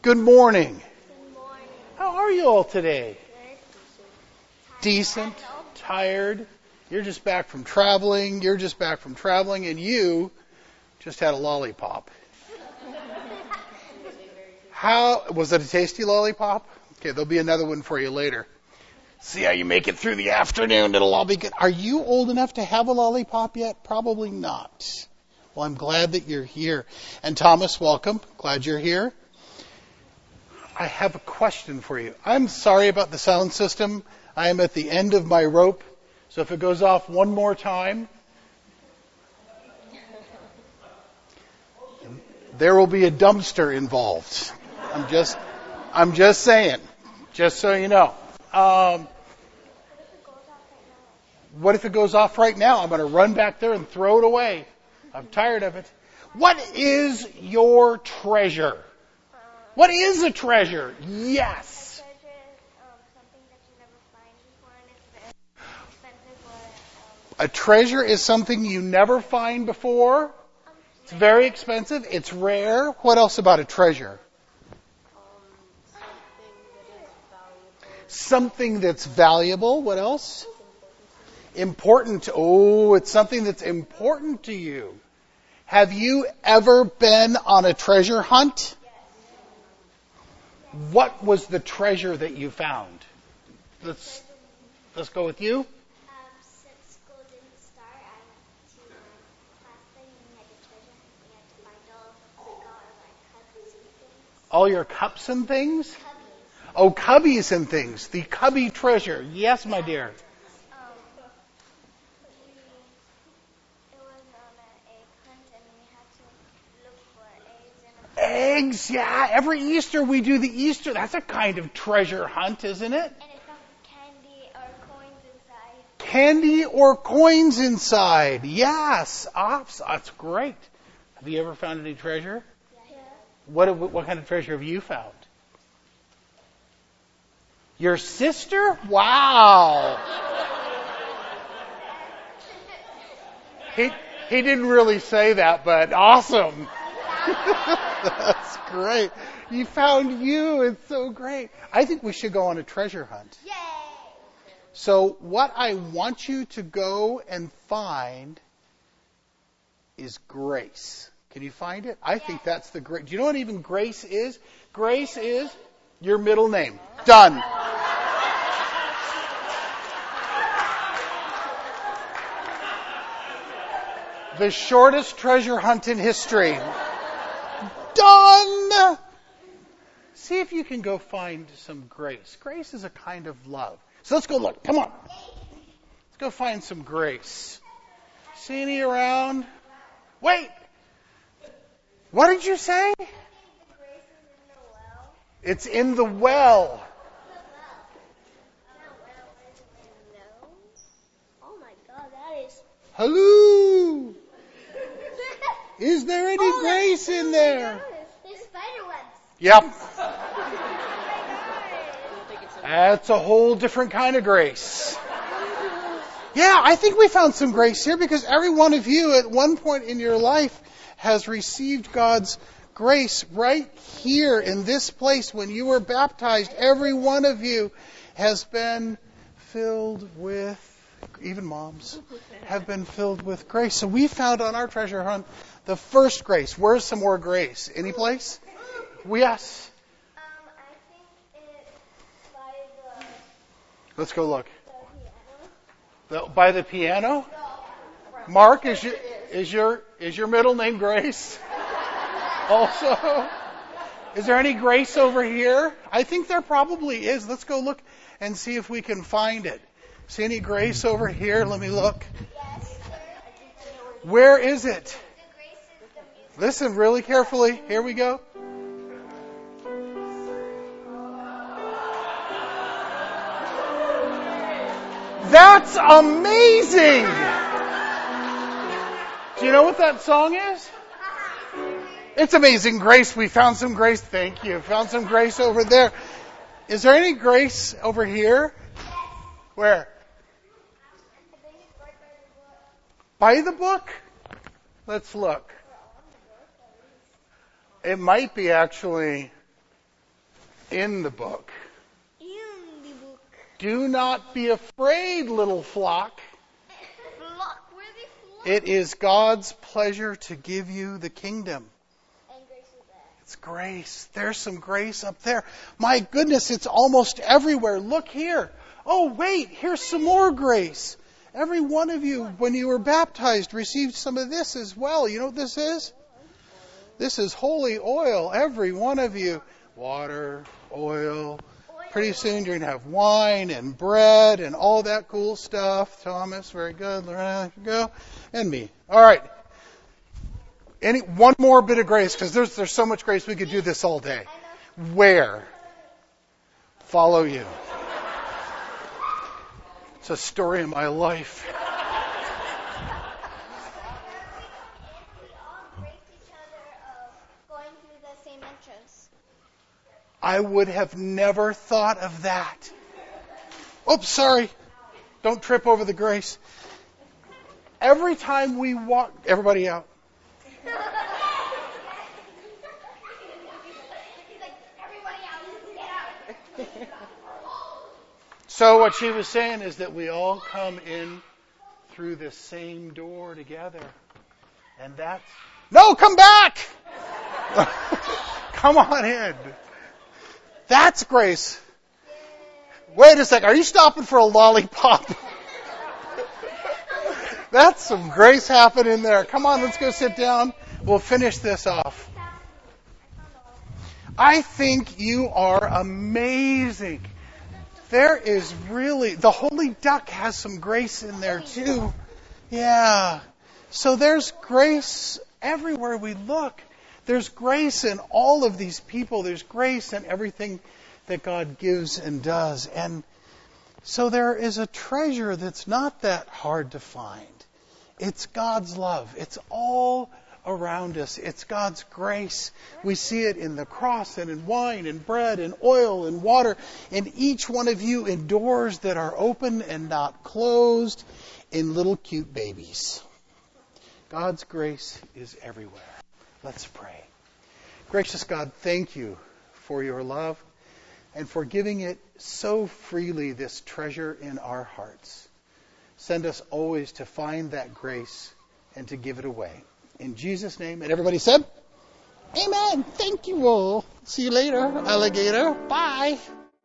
Good morning. Good morning. How are you all today? Good. Decent? Tired? You're just back from traveling. You're just back from traveling, and you just had a lollipop. How was it a tasty lollipop? Okay, there'll be another one for you later. See how you make it through the afternoon. It'll all be good. Are you old enough to have a lollipop yet? Probably not. Well, I'm glad that you're here. And Thomas, welcome. Glad you're here. I have a question for you. I'm sorry about the sound system. I am at the end of my rope, so if it goes off one more time, there will be a dumpster involved. I'm just, I'm just saying, just so you know. Um, what if it goes off right now? I'm going to run back there and throw it away. I'm tired of it. What is your treasure? What is a treasure? Yes. A treasure is something you never find before. It's very expensive. It's rare. What else about a treasure? Something that's valuable. What else? Important. Oh, it's something that's important to you. Have you ever been on a treasure hunt? What was the treasure that you found? Let's let's go with you. um, since Golden Star, I went to my class thing and we had the treasure hunt. We had to find all like all our like cubbies and things. All your cups and things? Cubbies. Oh, cubbies and things. The cubby treasure. Yes, my dear. Um, we, it was on an egg hunt and we had to look for eggs and Eggs, yeah. Every Easter we do the Easter. That's a kind of treasure hunt, isn't it? and it found candy or coins inside. Candy or coins inside. Yes. Ah, that's great. Have you ever found any treasure? Yeah. What, what kind of treasure have you found? Your sister? Wow. He, he didn't really say that, but awesome. That's great. You found you. It's so great. I think we should go on a treasure hunt. Yay! So what I want you to go and find is grace. Can you find it? I think that's the great. Do you know what even grace is? Grace is your middle name. Done. The shortest treasure hunt in history. Done. See if you can go find some grace. Grace is a kind of love. So let's go look. Come on. Let's go find some grace. See any around? Wait. What did you say? It's in the well. Oh my god, that is. Hello. Is there any Oh, grace in there? There's spider webs. Yep. That's a whole different kind of grace. Yeah, I think we found some grace here because every one of you at one point in your life has received God's grace right here in this place when you were baptized. Every one of you has been filled with, even moms, have been filled with grace. So we found on our treasure hunt the first grace. Where's some more grace? Any place? Yes. Let's go look. the by the piano? Mark, is your, is your, is your middle name Grace? Also? Is there any grace over here? I think there probably is. Let's go look and see if we can find it. See any grace over here? Let me look. Yes. Where is it? Listen really carefully. Here we go. That's amazing! Do you know what that song is? It's Amazing Grace. We found some grace. Thank you. Found some grace over there. Is there any grace over here? Where? By the book? Let's look. It might be actually in the book. In the book. Do not be afraid, little flock. Flock, flock? It is God's pleasure to give you the kingdom. Grace. It's grace. There's some grace up there. My goodness, it's almost everywhere. Look here. Oh, wait, here's some more grace. Every one of you, when you were baptized, received some of this as well. You know what this is? This is holy oil. Every one of you. Water, oil. Pretty soon you're going to have wine and bread and all that cool stuff. Thomas, very good. Lorena, go. And me. All right. Any one more bit of grace because there's there's so much grace we could do this all day. Where? Follow you. It's a story of my life. We all grace each other of going through the same entrance. I would have never thought of that. Oops, sorry. Don't trip over the grace. Every time we walk, everybody out. So what she was saying is that we all come in through the same door together. And that's No, come back. come on in. That's grace. Wait a sec. Are you stopping for a lollipop? That's some grace happening there. Come on, let's go sit down. We'll finish this off. I think you are amazing. There is really, the Holy Duck has some grace in there too. Yeah. So there's grace everywhere we look. There's grace in all of these people. There's grace in everything that God gives and does. And so there is a treasure that's not that hard to find. It's God's love. It's all around us. It's God's grace. We see it in the cross and in wine and bread and oil and water. In each one of you in doors that are open and not closed, in little cute babies. God's grace is everywhere. Let's pray. Gracious God, thank you for your love and for giving it so freely, this treasure in our hearts. Send us always to find that grace and to give it away. In Jesus' name, and everybody said, Amen. Thank you all. See you later, alligator. Bye.